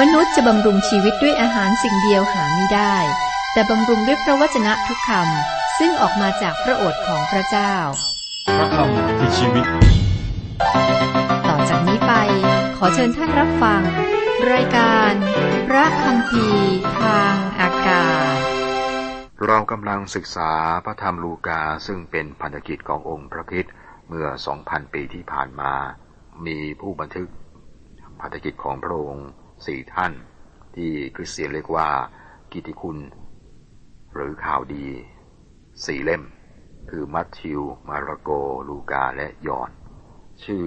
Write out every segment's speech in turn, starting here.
มนุษย์จะบำรุงชีวิตด้วยอาหารสิ่งเดียวหาไม่ได้ แต่บำรุงด้วยพระวจนะทุกคำซึ่งออกมาจากพระโอษฐ์ของพระเจ้า พระคำคือชีวิต ต่อจากนี้ไป ขอเชิญท่านรับฟัง รายการ พระคำพีทางอากาศ เรากำลังศึกษาพระธรรมลูกาซึ่งเป็นพันธกิจขององค์พระคริสต์เมื่อ 2,000 ปีที่ผ่านมา มีผู้บันทึกพันธกิจของพระองค์ สี่ท่าน ที่คริสเตียนเรียกว่า กิติคุณ หรือข่าวดีสี่เล่ม คือมัทธิว มาระโก ลูกาและยอน ชื่อ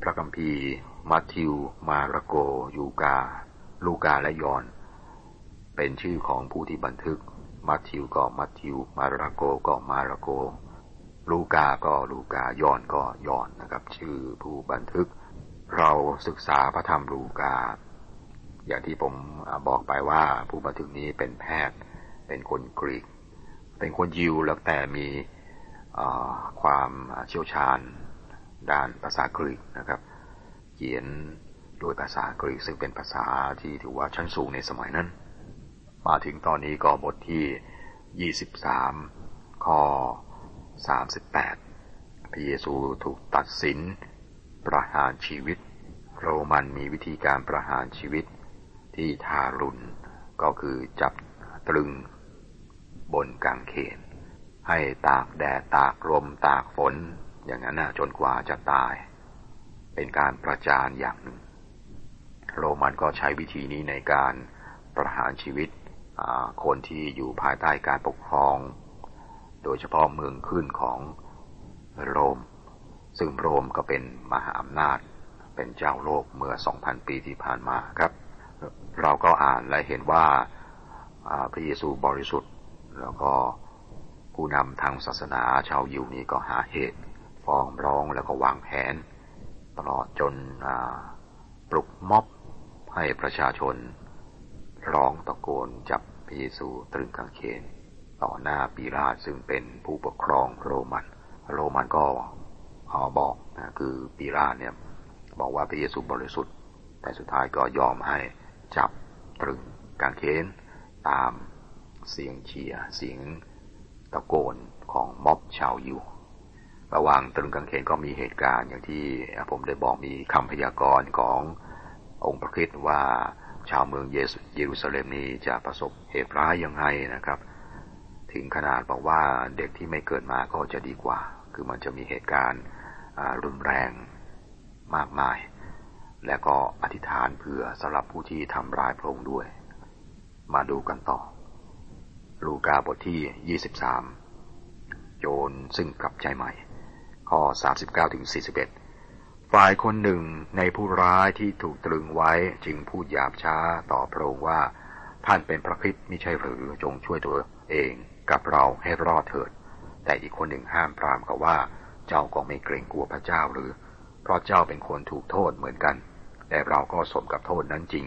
พระคัมภีร์มัทธิว มาระโก ยูกา ลูกาและยอน เป็นชื่อของผู้ที่บันทึก มัทธิวก็มัทธิว มาระโกก็มาระโก ลูกาก็ลูกายอนก็ยอนนะครับ ชื่อผู้บันทึก เราศึกษาพระธรรมลูกา อย่างที่ผมบอกไปว่าผู้บันทึกนี้เป็นแพทย์ เป็นคนกรีก เป็นคนยิวแล้วแต่มีความเชี่ยวชาญด้านภาษากรีกนะครับ เขียนโดยภาษากรีกซึ่งเป็นภาษาที่ถือว่าชั้นสูงในสมัยนั้น มาถึงตอนนี้ก็บทที่ 23 ข้อ 38 พระเยซูถูกตัดสิน ประหารชีวิต โรมันมีวิธีการประหารชีวิตที่ทารุณก็คือจับตรึง บนกางเขน ให้ตากแดดตากลมตากฝน อย่างนั้นจนกว่าจะตาย เป็นการประจานอย่างหนึ่ง โรมันก็ใช้วิธีนี้ในการประหารชีวิตคนที่อยู่ภายใต้การปกครอง โดยเฉพาะเมืองขึ้นของโรม ซึ่งโรมก็เป็นมหาอำนาจ เป็นเจ้าโลกเมื่อ 2,000 ปีที่ผ่านมาครับ เราก็อ่านและเห็นว่าพระเยซูบริสุทธิ์ แล้วก็ผู้นำทางศาสนาชาวยิวนี้ก็หาเหตุฟ้องร้องแล้วก็วางแผน ตลอดจนปลุกม็อบให้ประชาชน ร้องตะโกนจับพระเยซูตรึงกางเขน ต่อหน้าปีลาตซึ่งเป็นผู้ปกครองโรมัน โรมันก็ บอกนะคือปีลาเนี่ยบอกว่าพระเยซูบริสุทธิ์ แต่สุดท้ายก็ยอมให้จับตรึงกางเขนตามเสียงเชียร์เสียงตะโกนของม็อบชาวยิวระหว่างตรึงกางเขนก็มีเหตุการณ์อย่างที่ผมได้บอกมีคำพยากรณ์ขององค์พระคิดว่าชาวเมืองเยรูซาเล็มนี้จะประสบเหตุร้ายยังไงนะครับ ถึงขนาดบอกว่าเด็กที่ไม่เกิดมาก็จะดีกว่า คือมันจะมีเหตุการณ์รุนแรงมากมาย และก็อธิษฐานเพื่อสำหรับผู้ที่ทำร้ายพระองค์ด้วย มาดูกันต่อ ลูกาบทที่ 23 โยนซึ่งกลับใจใหม่ ข้อ 39ถึง41 ฝ่ายคนหนึ่งในผู้ร้ายที่ถูกตรึงไว้จึงพูดหยาบช้าต่อพระองค์ว่า ท่านเป็นพระคิดไม่ใช่หรือจงช่วยตัวเอง กับเราให้รอดเถิด แต่อีกคนหนึ่งห้ามปรามกับว่า เจ้าก็ไม่เกรงกลัวพระเจ้าหรือ เพราะเจ้าเป็นคนถูกโทษเหมือนกัน แต่เราก็สมกับโทษนั้นจริง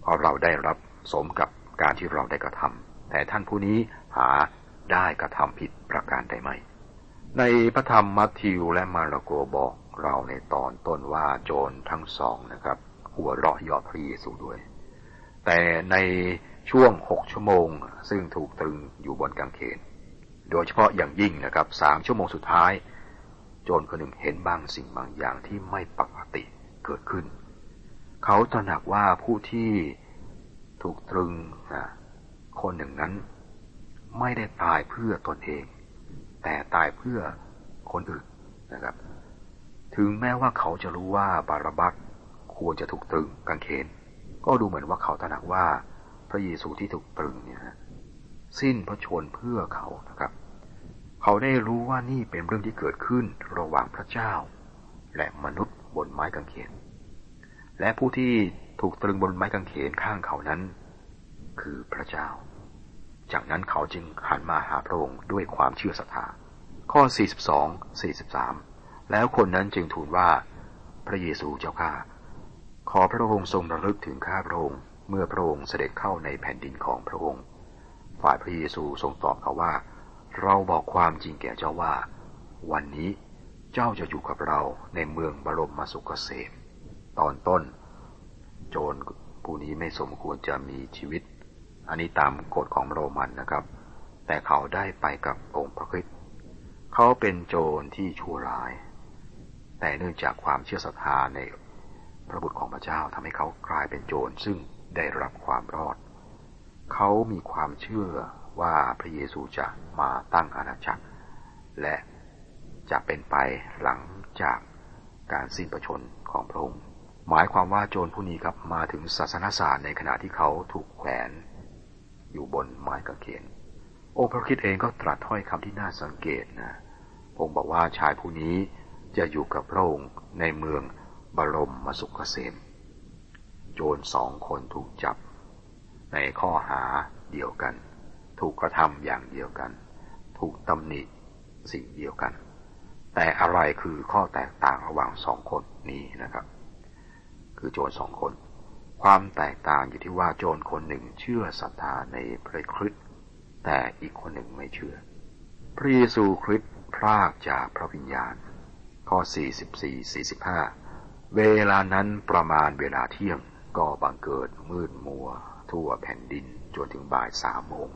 เพราะเราได้รับสมกับการที่เราได้กระทำแต่ท่านผู้นี้หาได้กระทำผิดประการใดไหม ในพระธรรมมัทธิวและมาระโกบอกเราในตอนต้นว่าโจรทั้งสองนะครับ หัวเราะยอพระเยซูด้วย แต่ใน ช่วงหกชั่วโมง ซึ่งถูกตรึงอยู่บนกางเขน โดยเฉพาะอย่างยิ่งนะครับสามชั่วโมงสุดท้าย โจรคนหนึ่งเห็นบางสิ่งบางอย่างที่ไม่ปกติเกิดขึ้น เขาตระหนักว่าผู้ที่ถูกตรึงนะคนหนึ่งนั้น ไม่ได้ตายเพื่อตนเอง แต่ตายเพื่อคนอื่นนะครับ ถึงแม้ว่าเขาจะรู้ว่าบารบักควรจะถูกตรึงกางเขน ก็ดูเหมือนว่าเขาตระหนักว่า ระเยซูที่ถูกตรึงเนี่ยสิ้นพระชนเพื่อเขานะครับ เขาได้รู้ว่านี่เป็นเรื่องที่เกิดขึ้นระหว่างพระเจ้า และมนุษย์บนไม้กางเขน และผู้ที่ถูกตรึงบนไม้กางเขนข้างเขานั้น คือพระเจ้า จากนั้นเขาจึงหันมาหาพระองค์ด้วยความเชื่อศรัทธาข้อ 42 43 แล้วคนนั้นจึงทูลว่า พระเยซูเจ้าข้าขอพระองค์ทรงระลึกถึงข้าพระองค์ เมื่อพระองค์เสด็จเข้าในแผ่นดินของพระองค์ ฝ่ายพระเยซูทรงตอบเขาว่า เราบอกความจริงแก่เจ้าว่า วันนี้เจ้าจะอยู่กับเราในเมืองบรมมาสุกเกษมตอนต้น โจรผู้นี้ไม่สมควรจะมีชีวิต อันนี้ตามกฎของโรมันนะครับ แต่เขาได้ไปกับองค์พระคริสต์เขาเป็นโจรที่ชั่วร้าย แต่เนื่องจากความเชื่อศรัทธาในพระบุตรของพระเจ้าทำให้เขากลายเป็นโจรซึ่ง ได้รับความรอด เขามีความเชื่อว่าพระเยซูจะมาตั้งอาณาจักร และจะเป็นไปหลังจากการสิ้นประชนของพระองค์ หมายความว่าโจรผู้นี้ครับมาถึงศาสนศาสตร์ในขณะที่เขาถูกแขวน อยู่บนไม้กางเขน องค์พระคิดเองก็ตรัสถ้อยคำที่น่าสังเกตนะองค์บอกว่าชายผู้นี้จะอยู่กับพระองค์ในเมืองบรมมสุขเกษม โจรสองคนถูกจับ ในข้อหาเดียวกัน ถูกกระทำอย่างเดียวกัน ถูกตำหนิสิ่งเดียวกัน แต่อะไรคือข้อแตกต่างระหว่างสองคนนี้นะครับ คือโจรสองคน ความแตกต่างอยู่ที่ว่าโจรคนหนึ่งเชื่อศรัทธาในพระคริสต์แต่อีกคนหนึ่งไม่เชื่อ พระเยซูคริสต์พรากจากพระวิญญาณ ข้อ 44 45 เวลานั้นประมาณเวลาเที่ยง ก็บังเกิดมืดมัว ทั่วแผ่นดินจนถึงบ่ายสามโมง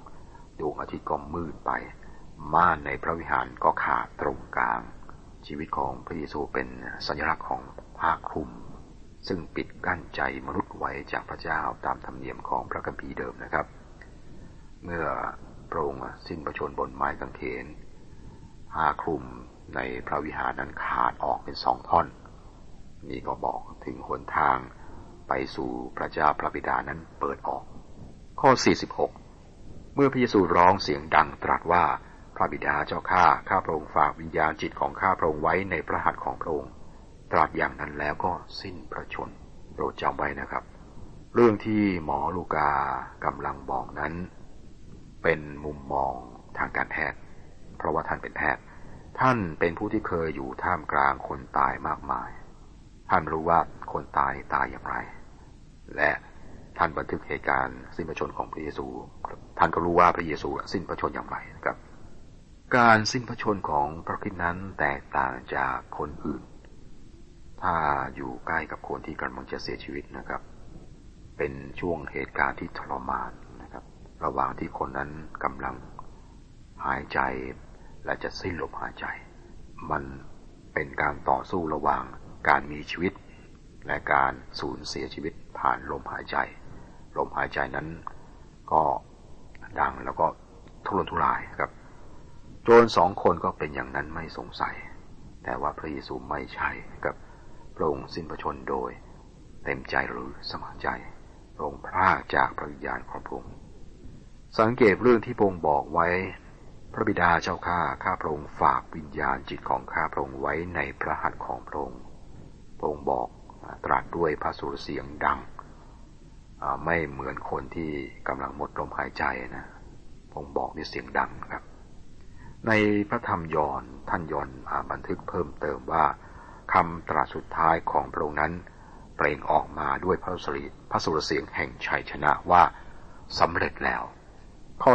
ดวงอาทิตย์ก็มืดไป ม่านในพระวิหารก็ขาดตรงกลาง ชีวิตของพระเยซูเป็นสัญลักษณ์ของภาคคลุม ซึ่งปิดกั้นใจมนุษย์ไว้จากพระเจ้าตามธรรมเนียมของพระคัมภีร์เดิมนะครับ เมื่อพระองค์สิ้นประชนบนไม้กางเขนผ้าคลุมในพระวิหารนั้นขาดออกเป็นสองท่อน นี่ก็บอกถึงหนทาง ไปสู่พระเจ้าพระบิดานั้นเปิดออก ข้อ 46 เมื่อพระเยซูร้องเสียงดังตรัสว่าพระบิดาเจ้าข้าข้าพระองค์ฝากวิญญาณจิตของข้าพระองค์ไว้ในพระหัตถ์ของพระองค์ตรัสอย่างนั้นแล้วก็สิ้นพระชนโปรดจำไว้นะครับ เรื่องที่หมอลูกากำลังบอกนั้น เป็นมุมมองทางการแพทย์ เพราะว่าท่านเป็นแพทย์ ท่านเป็นผู้ที่เคยอยู่ท่ามกลางคนตายมากมาย ท่านรู้ว่าคนตายตายอย่างไร และท่านบันทึกเหตุการณ์สิ้นพระชนของพระเยซู ท่านก็รู้ว่าพระเยซูสิ้นพระชนอย่างไรนะครับ การสิ้นพระชนของพระคิดนั้นแตกต่างจากคนอื่น ถ้าอยู่ใกล้กับคนที่กำลังจะเสียชีวิตนะครับ เป็นช่วงเหตุการณ์ที่ทรมานนะครับ ระหว่างที่คนนั้นกำลังหายใจและจะสิ้นลมหายใจ มันเป็นการต่อสู้ระหว่างการมีชีวิต และการสูญเสียชีวิตผ่านลมหายใจ ลมหายใจนั้นก็ดังแล้วก็ทุรนทุรายครับ โจรสองคนก็เป็นอย่างนั้นไม่สงสัย แต่ว่าพระเยซูไม่ใช่กับพระองค์สิ้นพระชนโดย เต็มใจหรือสมัครใจพระองค์พรากจากพระวิญญาณของพระองค์สังเกตเรื่องที่พระองค์บอกไว้ พระบิดาเจ้าข้าข้าพระองค์ฝากวิญญาณจิตของข้าพระองค์ไว้ในพระหัตถ์ของพระองค์พระองค์บอก ตรัสด้วยพระสุรเสียงดัง ไม่เหมือนคนที่กำลังหมดลมหายใจนะผมบอกด้วยเสียงดังครับ ในพระธรรมยอนท่านยอนบันทึกเพิ่มเติมว่าคำตรัสสุดท้ายของพระองค์นั้นเปล่งออกมาด้วยพระสุริพระสุรเสียงแห่งชัยชนะว่าสำเร็จแล้ว ข้อ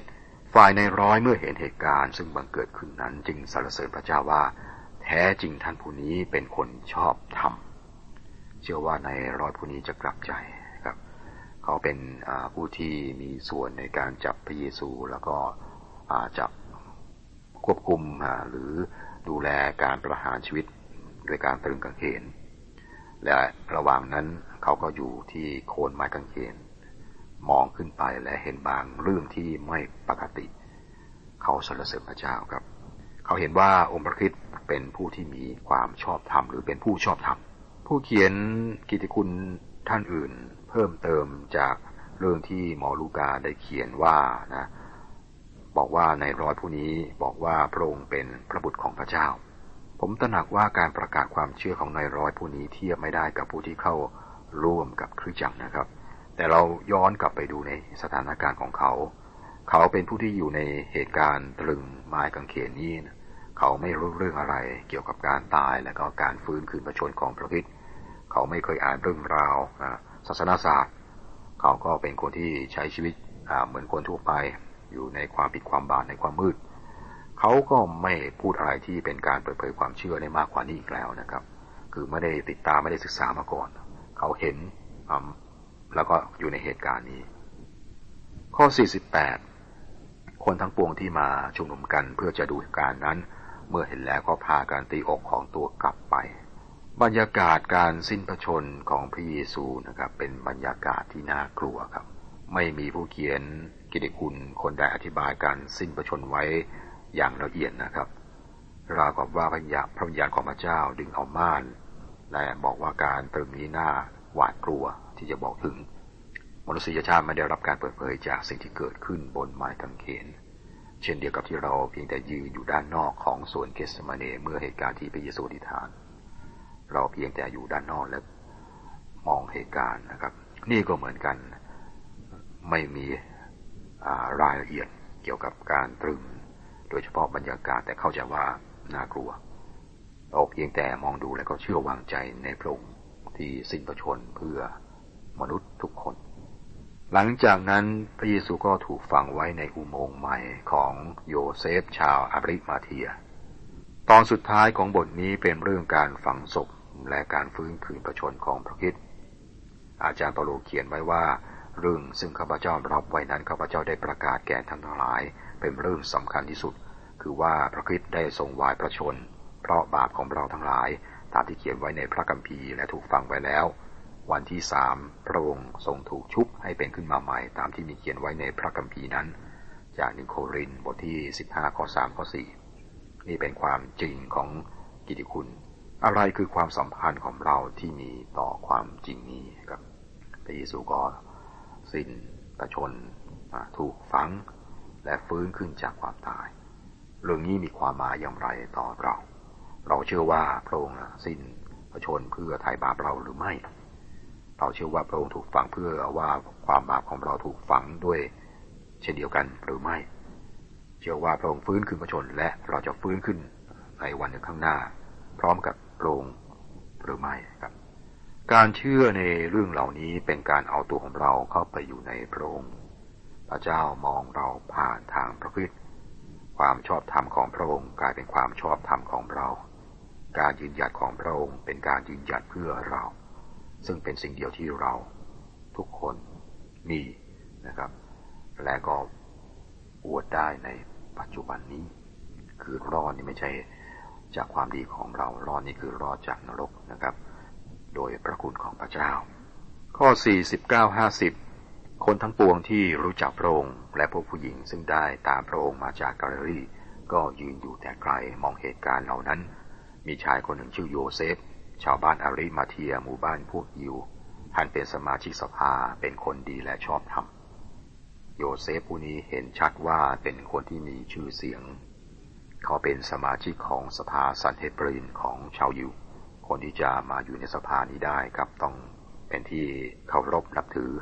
47 ฝ่ายในร้อยเมื่อเห็นเหตุการณ์ซึ่งบังเกิดขึ้นนั้นจึงสรรเสริญพระเจ้าว่า แท้จริงท่านผู้นี้เป็นคนชอบธรรม เชื่อว่าในร้อยผู้นี้จะกลับใจครับ เขาเป็นผู้ที่มีส่วนในการจับพระเยซูแล้วก็จับควบคุมหรือดูแลการประหารชีวิตโดยการตรึงกางเขน และระหว่างนั้นเขาก็อยู่ที่โคนไม้กางเขน มองขึ้นไปและเห็นบางเรื่องที่ไม่ปกติ เขาสรรเสริญพระเจ้าครับ เขาเห็นว่าองค์พระคิดเป็นผู้ที่มีความชอบธรรมหรือเป็นผู้ชอบธรรม ผู้เขียนกิติคุณท่านอื่น เพิ่มเติมจากเรื่องที่หมอลูกาได้เขียนว่านะบอกว่าในร้อยผู้นี้บอกว่าพระองค์เป็นพระบุตรของพระเจ้า ผมตระหนักว่าการประกาศความเชื่อของนายร้อยผู้นี้เทียบไม่ได้กับผู้ที่เข้าร่วมกับคริสตจักรนะครับ แต่เราย้อนกลับไปดูในสถานการณ์ของเขา เขาเป็นผู้ที่อยู่ในเหตุการณ์ตรึงไม้กางเขนนี้นะเขาไม่รู้เรื่องอะไรเกี่ยวกับการตายและก็การฟื้นคืนประชนของพระคิด เขาไม่เคยอ่านเรื่องราวศาสนาศาสตร์ เขาก็เป็นคนที่ใช้ชีวิตเหมือนคนทั่วไป อยู่ในความผิดความบาปในความมืด เขาก็ไม่พูดอะไรที่เป็นการเปิดเผยความเชื่อได้มากกว่านี้อีกแล้วนะครับ คือไม่ได้ติดตามไม่ได้ศึกษามาก่อน เขาเห็นแล้วก็อยู่ในเหตุการณ์นี้ ข้อ 48 คนทั้งปวงที่มาชุมนุมกันเพื่อจะดูการนั้น เมื่อเห็นแล้วก็พาการตีอกของตัวกลับไป บรรยากาศการสิ้นพระชนของพระเยซูนะครับ เป็นบรรยากาศที่น่ากลัวครับ ไม่มีผู้เขียนกิติคุณคนใดอธิบายการสิ้นพระชนไว้อย่างละเอียดนะครับ ราวกับว่าพระญาพระวิญญาณของพระเจ้าดึงเอาม่านและบอกว่าการตรึงนี้น่าหวาดกลัวที่จะบอกถึง มนุษยชาติไม่ได้รับการเปิดเผยจากสิ่งที่เกิดขึ้นบนไม้กางเขน เช่นเดียวกับที่เราเพียงแต่ยืนอยู่ด้านนอกของสวนเกสมาเนเมื่อเหตุการณ์ที่พระเยซูอธิษฐาน เราเพียงแต่อยู่ด้านนอกและมองเหตุการณ์นะครับ นี่ก็เหมือนกันไม่มีรายละเอียดเกี่ยวกับการตรึง โดยเฉพาะบรรยากาศแต่เข้าใจว่าน่ากลัวเราเพียงแต่มองดูแล้วก็เชื่อวางใจในพระองค์ที่สิ้นประชนเพื่อมนุษย์ทุกคน หลังจากนั้นพระเยซูก็ถูกฝังไว้ในอุโมงค์ใหม่ของโยเซฟชาวอาริมาเทีย ตอนสุดท้ายของบทนี้เป็นเรื่องการฝังศพ และการฟื้นคืนประชนของพระคิดอาจารย์เปโลเขียนไว้ว่า เรื่องซึ่งข้าพเจ้ารับไว้นั้นข้าพเจ้าได้ประกาศแก่ท่านทั้งหลาย เป็นเรื่องสำคัญที่สุด คือว่าพระคิดได้ทรงวายประชน เพราะบาปของเราทั้งหลาย ตามที่เขียนไว้ในพระคัมภีร์และถูกฟังไว้แล้ว วันที่สามพระองค์ทรงถูกชุบให้เป็นขึ้นมาใหม่ ตามที่มีเขียนไว้ในพระคัมภีร์นั้น จากหนึ่งโครินบทที่สิบห้าข้อสามข้อสี่นี่เป็นความจริงของกิติคุณ อะไรคือความสัมพันธ์ของเราที่มีต่อความจริงนี้ครับพระเยซูก็สิ้นประชนถูกฝังและฟื้นขึ้นจากความตาย เรื่องนี้มีความหมายอย่างไรต่อเรา เราเชื่อว่าพระองค์สิ้นประชนเพื่อไถ่บาปเราหรือไม่ เราเชื่อว่าพระองค์ถูกฝังเพื่อว่าความบาปของเราถูกฝังด้วย เช่นเดียวกันหรือไม่ เชื่อว่าพระองค์ฟื้นขึ้นประชนและเราจะฟื้นขึ้นในวันหนึ่งข้างหน้า พร้อมกับ พระองหรือไม่ครับ การเชื่อในเรื่องเหล่านี้เป็นการเอาตัวของเราเข้าไปอยู่ในพระองค์พระเจ้ามองเราผ่านทางพระคิดความชอบธรรมของพระองค์กลายเป็นความชอบธรรมของเรา การยืนหยัดของพระองค์เป็นการยืนหยัดเพื่อเรา ซึ่งเป็นสิ่งเดียวที่เรา ทุกคนมีนะครับ และก็อวดได้ในปัจจุบันนี้ คือรอดนี่ไม่ใช่ จากความดีของเรารอดนี่คือรอดจากนรกนะครับ โดยพระคุณของพระเจ้า ข้อ 49-50 คนทั้งปวงที่รู้จักพระองค์และพวกผู้หญิงซึ่งได้ตามพระองค์มาจากกาลิลีก็ยืนอยู่แต่ไกลมองเหตุการณ์เหล่านั้น มีชายคนหนึ่งชื่อโยเซฟ ชาวบ้านอาริมาเทียหมู่บ้านพวกยิวท่านเป็นสมาชิกสภาเป็นคนดีและชอบธรรมโยเซฟผู้นี้เห็นชัดว่าเป็นคนที่มีชื่อเสียง เขาเป็นสมาชิกของสภาสันเฮบรินของชาวยิว คนที่จะมาอยู่ในสภานี้ได้ครับต้องเป็นที่เคารพนับถือ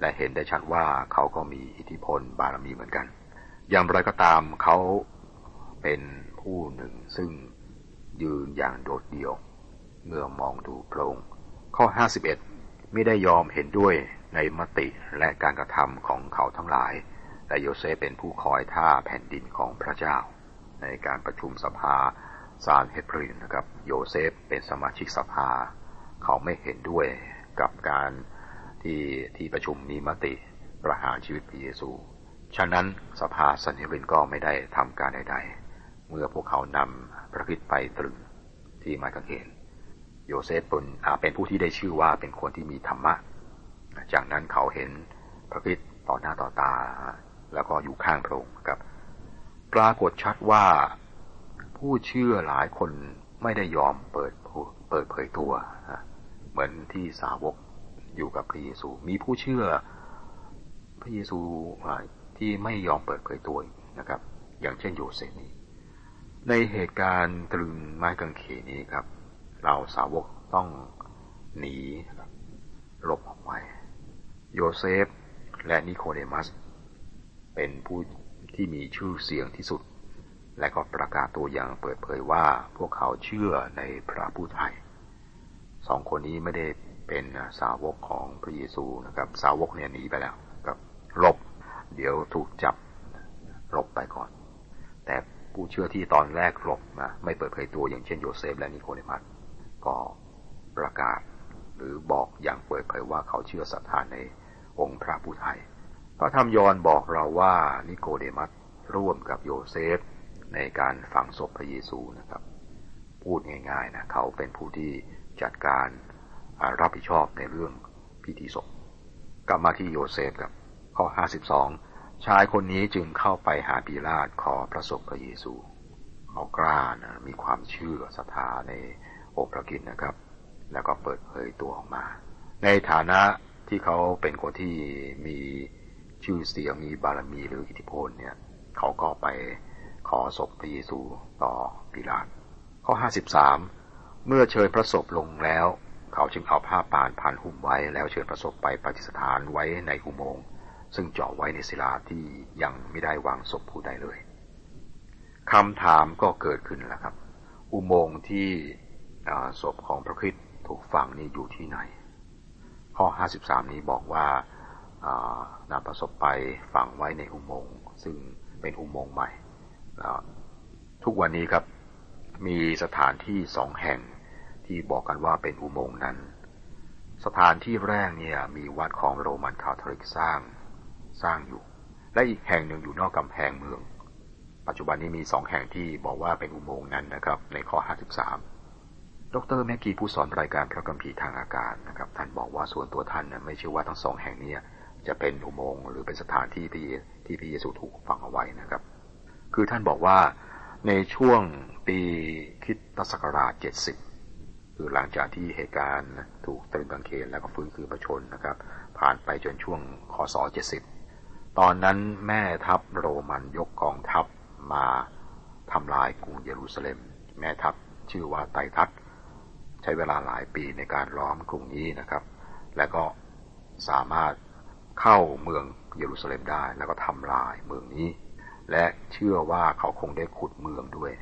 และเห็นได้ชัดว่าเขาก็มีอิทธิพลบารมีเหมือนกัน อย่างไรก็ตามเขาเป็นผู้หนึ่งซึ่งยืนอย่างโดดเดี่ยว เมื่อมองดูโพระองข้อ 51 ไม่ได้ยอมเห็นด้วยในมติและการกระทำของเขาทั้งหลายแต่โยเซฟเป็นผู้คอยท่าแผ่นดินของพระเจ้า ในการประชุมสภาแซนเฮดรินนะครับโยเซฟเป็นสมาชิกสภา เขาไม่เห็นด้วยกับการที่ที่ประชุมมีมติประหารชีวิตพระเยซู ฉะนั้นสภาแซนเฮดรินก็ไม่ได้ทำการใดๆ เมื่อพวกเขานำพระคิดไปตรึงที่ไม้กางเขนโยเซฟเป็นเป็นผู้ที่ได้ชื่อว่าเป็นคนที่มีธรรมะ จากนั้นเขาเห็นพระคิดต่อหน้าต่อตา แล้วก็อยู่ข้างพระองค์ครับ ปรากฏชัดว่า ผู้เชื่อหลายคนไม่ได้ยอมเปิดเปิดเผยตัว เหมือนที่สาวกอยู่กับพระเยซู มีผู้เชื่อพระเยซูที่ไม่ยอมเปิดเผยตัวนะครับ อย่างเช่นโยเซฟนี้ ในเหตุการณ์ตรึงไม้กางเขนนี้ครับ เราสาวกต้องหนีหลบออกไปโยเซฟและนิโคเดมัส เป็นผู้ ที่มีชื่อเสียงที่สุด และก็ประกาศตัวอย่างเปิดเผยว่าพวกเขาเชื่อในพระผู้ไทยสองคนนี้ไม่ได้เป็นสาวกของพระเยซูนะครับ สาวกเนี่ยหนีไปแล้วกับหลบ เดี๋ยวถูกจับหลบไปก่อน แต่ผู้เชื่อที่ตอนแรกหลบนะไม่เปิดเผยตัวอย่างเช่นโยเซฟและนิโคเดมัสก็ประกาศหรือบอกอย่างเปิดเผยว่าเขาเชื่อศรัทธาในองค์พระผู้ไถ่ พระธรรมยอห์นบอกเราว่านิโคเดมัสร่วมกับโยเซฟ ในการฝังศพพระเยซูนะครับ พูดง่ายๆนะเขาเป็นผู้ที่จัดการรับผิดชอบในเรื่องพิธีศพ กลับมาที่โยเซฟกับข้อ 52 ชายคนนี้จึงเข้าไปหาปีลาตขอพระศพพระเยซูเขากล้านะมีความเชื่อศรัทธาในองค์พระกิตนะครับ แล้วก็เปิดเผยตัวออกมา ในฐานะที่เขาเป็นคนที่มี ชื่อเสียงมีบารมีหรืออิทธิพลเนี่ย เขาก็ไปขอศพพระเยซูต่อปิลาตข้อ53เมื่อเชิญพระศพลงแล้ว เขาจึงเอาผ้าปานพันหุ้มไว้แล้วเชิญพระศพไปปฏิสถานไว้ในอุโมงค์ซึ่งเจาะไว้ในศิลาที่ยังไม่ได้วางศพผู้ใดเลยคำถามก็เกิดขึ้นแล้วครับ อุโมงค์ที่ศพของพระคริสต์ถูกฝังนี้อยู่ที่ไหน ข้อ 53 นี้บอกว่า นำประสบไปฝังไว้ในอุโมงค์ซึ่งเป็นอุโมงค์ใหม่ ทุกวันนี้ครับมีสถานที่สองแห่งที่บอกกันว่าเป็นอุโมงค์นั้น สถานที่แรกเนี่ยมีวัดของโรมันคาทอลิกสร้างสร้างอยู่ และอีกแห่งหนึ่งอยู่นอกกำแพงเมือง ปัจจุบันนี้มีสองแห่งที่บอกว่าเป็นอุโมงค์นั้นนะครับ ในข้อ 53 ดรแมกกี้ผู้สอนรายการพระกัมภีร์ทางอากาศนะครับ ท่านบอกว่าส่วนตัวท่านไม่เชื่อว่าทั้งสองแห่งนี้ จะเป็นอุโมงค์หรือเป็นสถานที่ที่ที่พระเยซูถูกฝังเอาไว้นะครับ คือท่านบอกว่าในช่วงปีคิดตศักราช70คือหลังจากที่เหตุการณ์ถูกตรึงกางเขนแล้วก็ฟื้นคืนประชนนะครับ ผ่านไปจนช่วงคศ70ตอนนั้นแม่ทัพโรมันยกกองทัพมาทำลายกรุงเยรูซาเล็ม แม่ทัพชื่อว่าไตทัตใช้เวลาหลายปีในการล้อมกรุงนี้นะครับ และก็สามารถ เข้าเมืองเยรูซาเล็มได้ แล้วก็ทำลายเมืองนี้ และเชื่อว่าเขาคงได้ขุดเมืองด้วย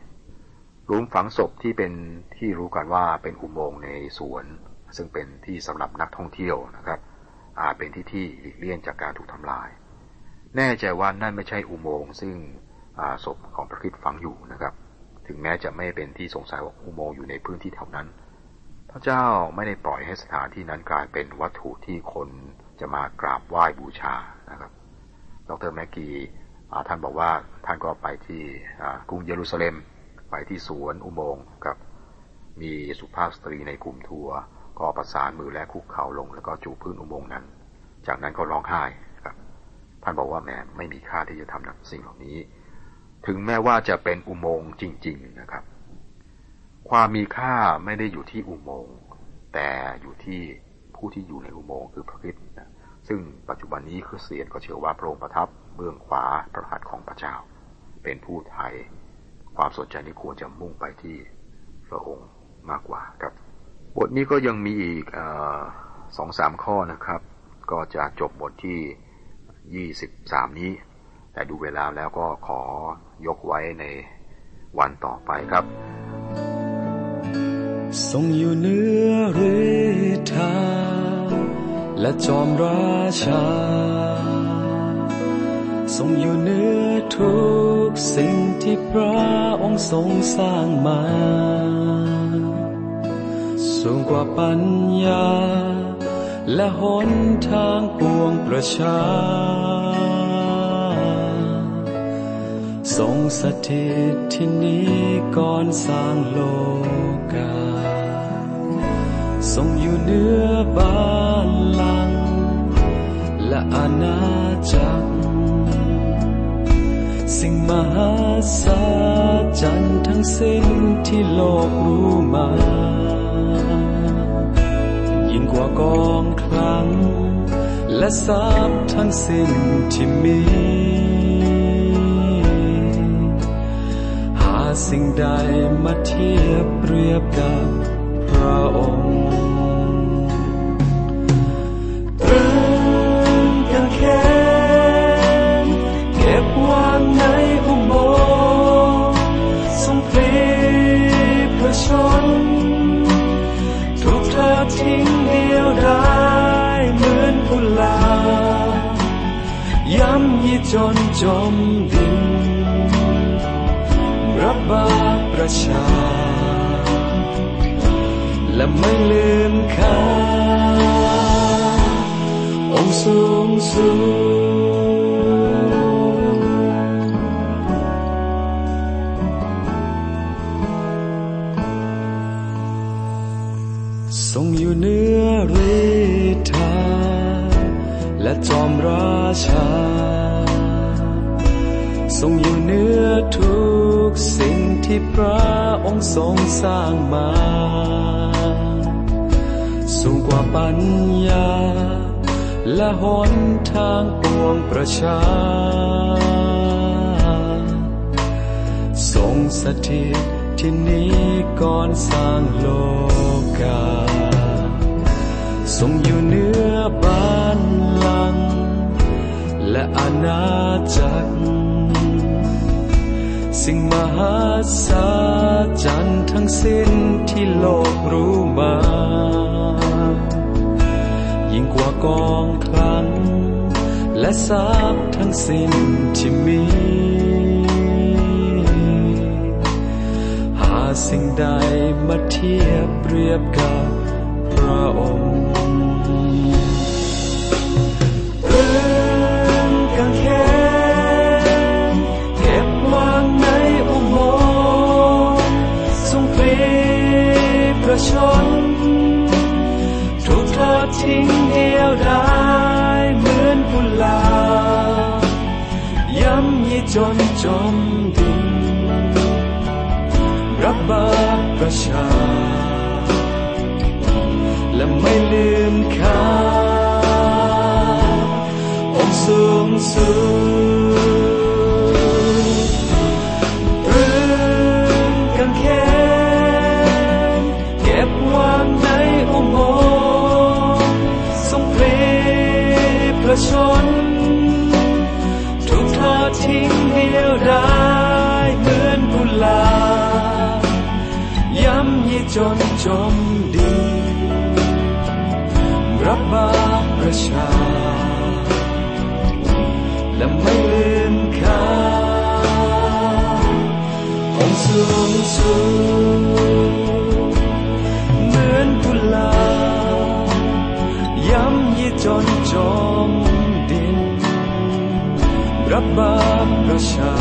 หลุมฝังศพที่เป็นที่รู้กันว่าเป็นอุโมงค์ในสวน ซึ่งเป็นที่สำหรับนักท่องเที่ยวนะครับ อาจเป็นที่ที่หลีกเลี่ยงจากการถูกทำลาย แน่ใจว่านั่นไม่ใช่อุโมงค์ซึ่งศพของพระคริสต์ฝังอยู่นะครับ ถึงแม้จะไม่เป็นที่สงสัยว่าอุโมงค์อยู่ในพื้นที่แถวนั้น พระเจ้าไม่ได้ปล่อยให้สถานที่นั้นกลายเป็นวัตถุที่คน จะมากราบไหว้บูชานะครับ ดรแมกกีท่านบอกว่าท่านก็ไปที่กรุงเยรูซาเล็ม ไปที่สวนอุโมงค์กับ มีสุภาพสตรีในกลุ่มทัวร์ก็ประสานมือและคุกเข่าลง แล้วก็จูบพื้นอุโมงค์นั้น จากนั้นก็ร้องไห้ครับ ท่านบอกว่าแม่ไม่มีค่าที่จะทำสิ่งเหล่านี้ ถึงแม้ว่าจะเป็นอุโมงค์จริง ๆนะครับ ความมีค่าไม่ได้อยู่ที่อุโมงค์แต่อยู่ที่ ผู้ที่อยู่ในอุโมงค์คือพระคริสต์ซึ่งปัจจุบันนี้คริสเตียนก็เชื่อว่าพระองค์ประทับเบื้องขวาพระหัตถ์ของพระเจ้า เป็นผู้ไทย ความสนใจนี้ควรจะมุ่งไปที่พระองค์มากกว่าครับ บทนี้ก็ยังมีอีกสองสามข้อนะครับ ก็จะจบบทที่ยี่สิบสามนี้ แต่ดูเวลาแล้วก็ขอยกไว้ในวันต่อไปครับ ทรงอยู่เนื้อเรธาและจอมราชา ทรงอยู่เนื้อทุกสิ่งที่พระองค์ทรงสร้างมา สูงกว่าปัญญา และหนทางปวงประชา ทรงสถิตที่นี้ก่อนสร้างโลกา ทรงอยู่เหนือบ้านลัง และอาณาจักร สิ่งมหัศจรรย์ทั้งสิ้นที่โลกรู้มา ยิ่งกว่ากองคลัง และทรัพย์ทั้งสิ้นที่มี สิ่งใดมาเทียบเปรียบกับพระองค์ ทรงอยู่เนื้อฤทธา และจอมราชา ทรงอยู่เนื้อทุกสิ่งที่พระองค์ทรงสร้างมาสูงกว่าปัญญา และหนทางปวงประชา ทรงสถิต ที่นี้ก่อนสร้างโลกาทรงอยู่เนื้อบ้านลัง และอาณาจักร สิ่งมหัศจรรย์ทั้งสิ้นที่โลกรู้มา ยิ่งกว่ากองคลัง และทรัพย์ทั้งสิ้นที่มี สิ่งใดมาเทียบเรียบกับพระองค์เรื่องกางเขนเก็บวางในอุโมงค์ทรงปลีประชนถูกทอดทิ้งเดียวดายเหมือนกุหลาบย้ำยีจนจม ประชา และไม่ลืมค่าองค์สูงสุด ชา และไม่ลืมค่าองสูงสุดเหมือนกุหลาบย้ำยีจนจมดิน รับบาปประชา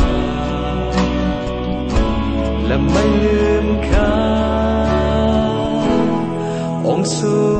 และไม่ลืมค่าองสูงสุด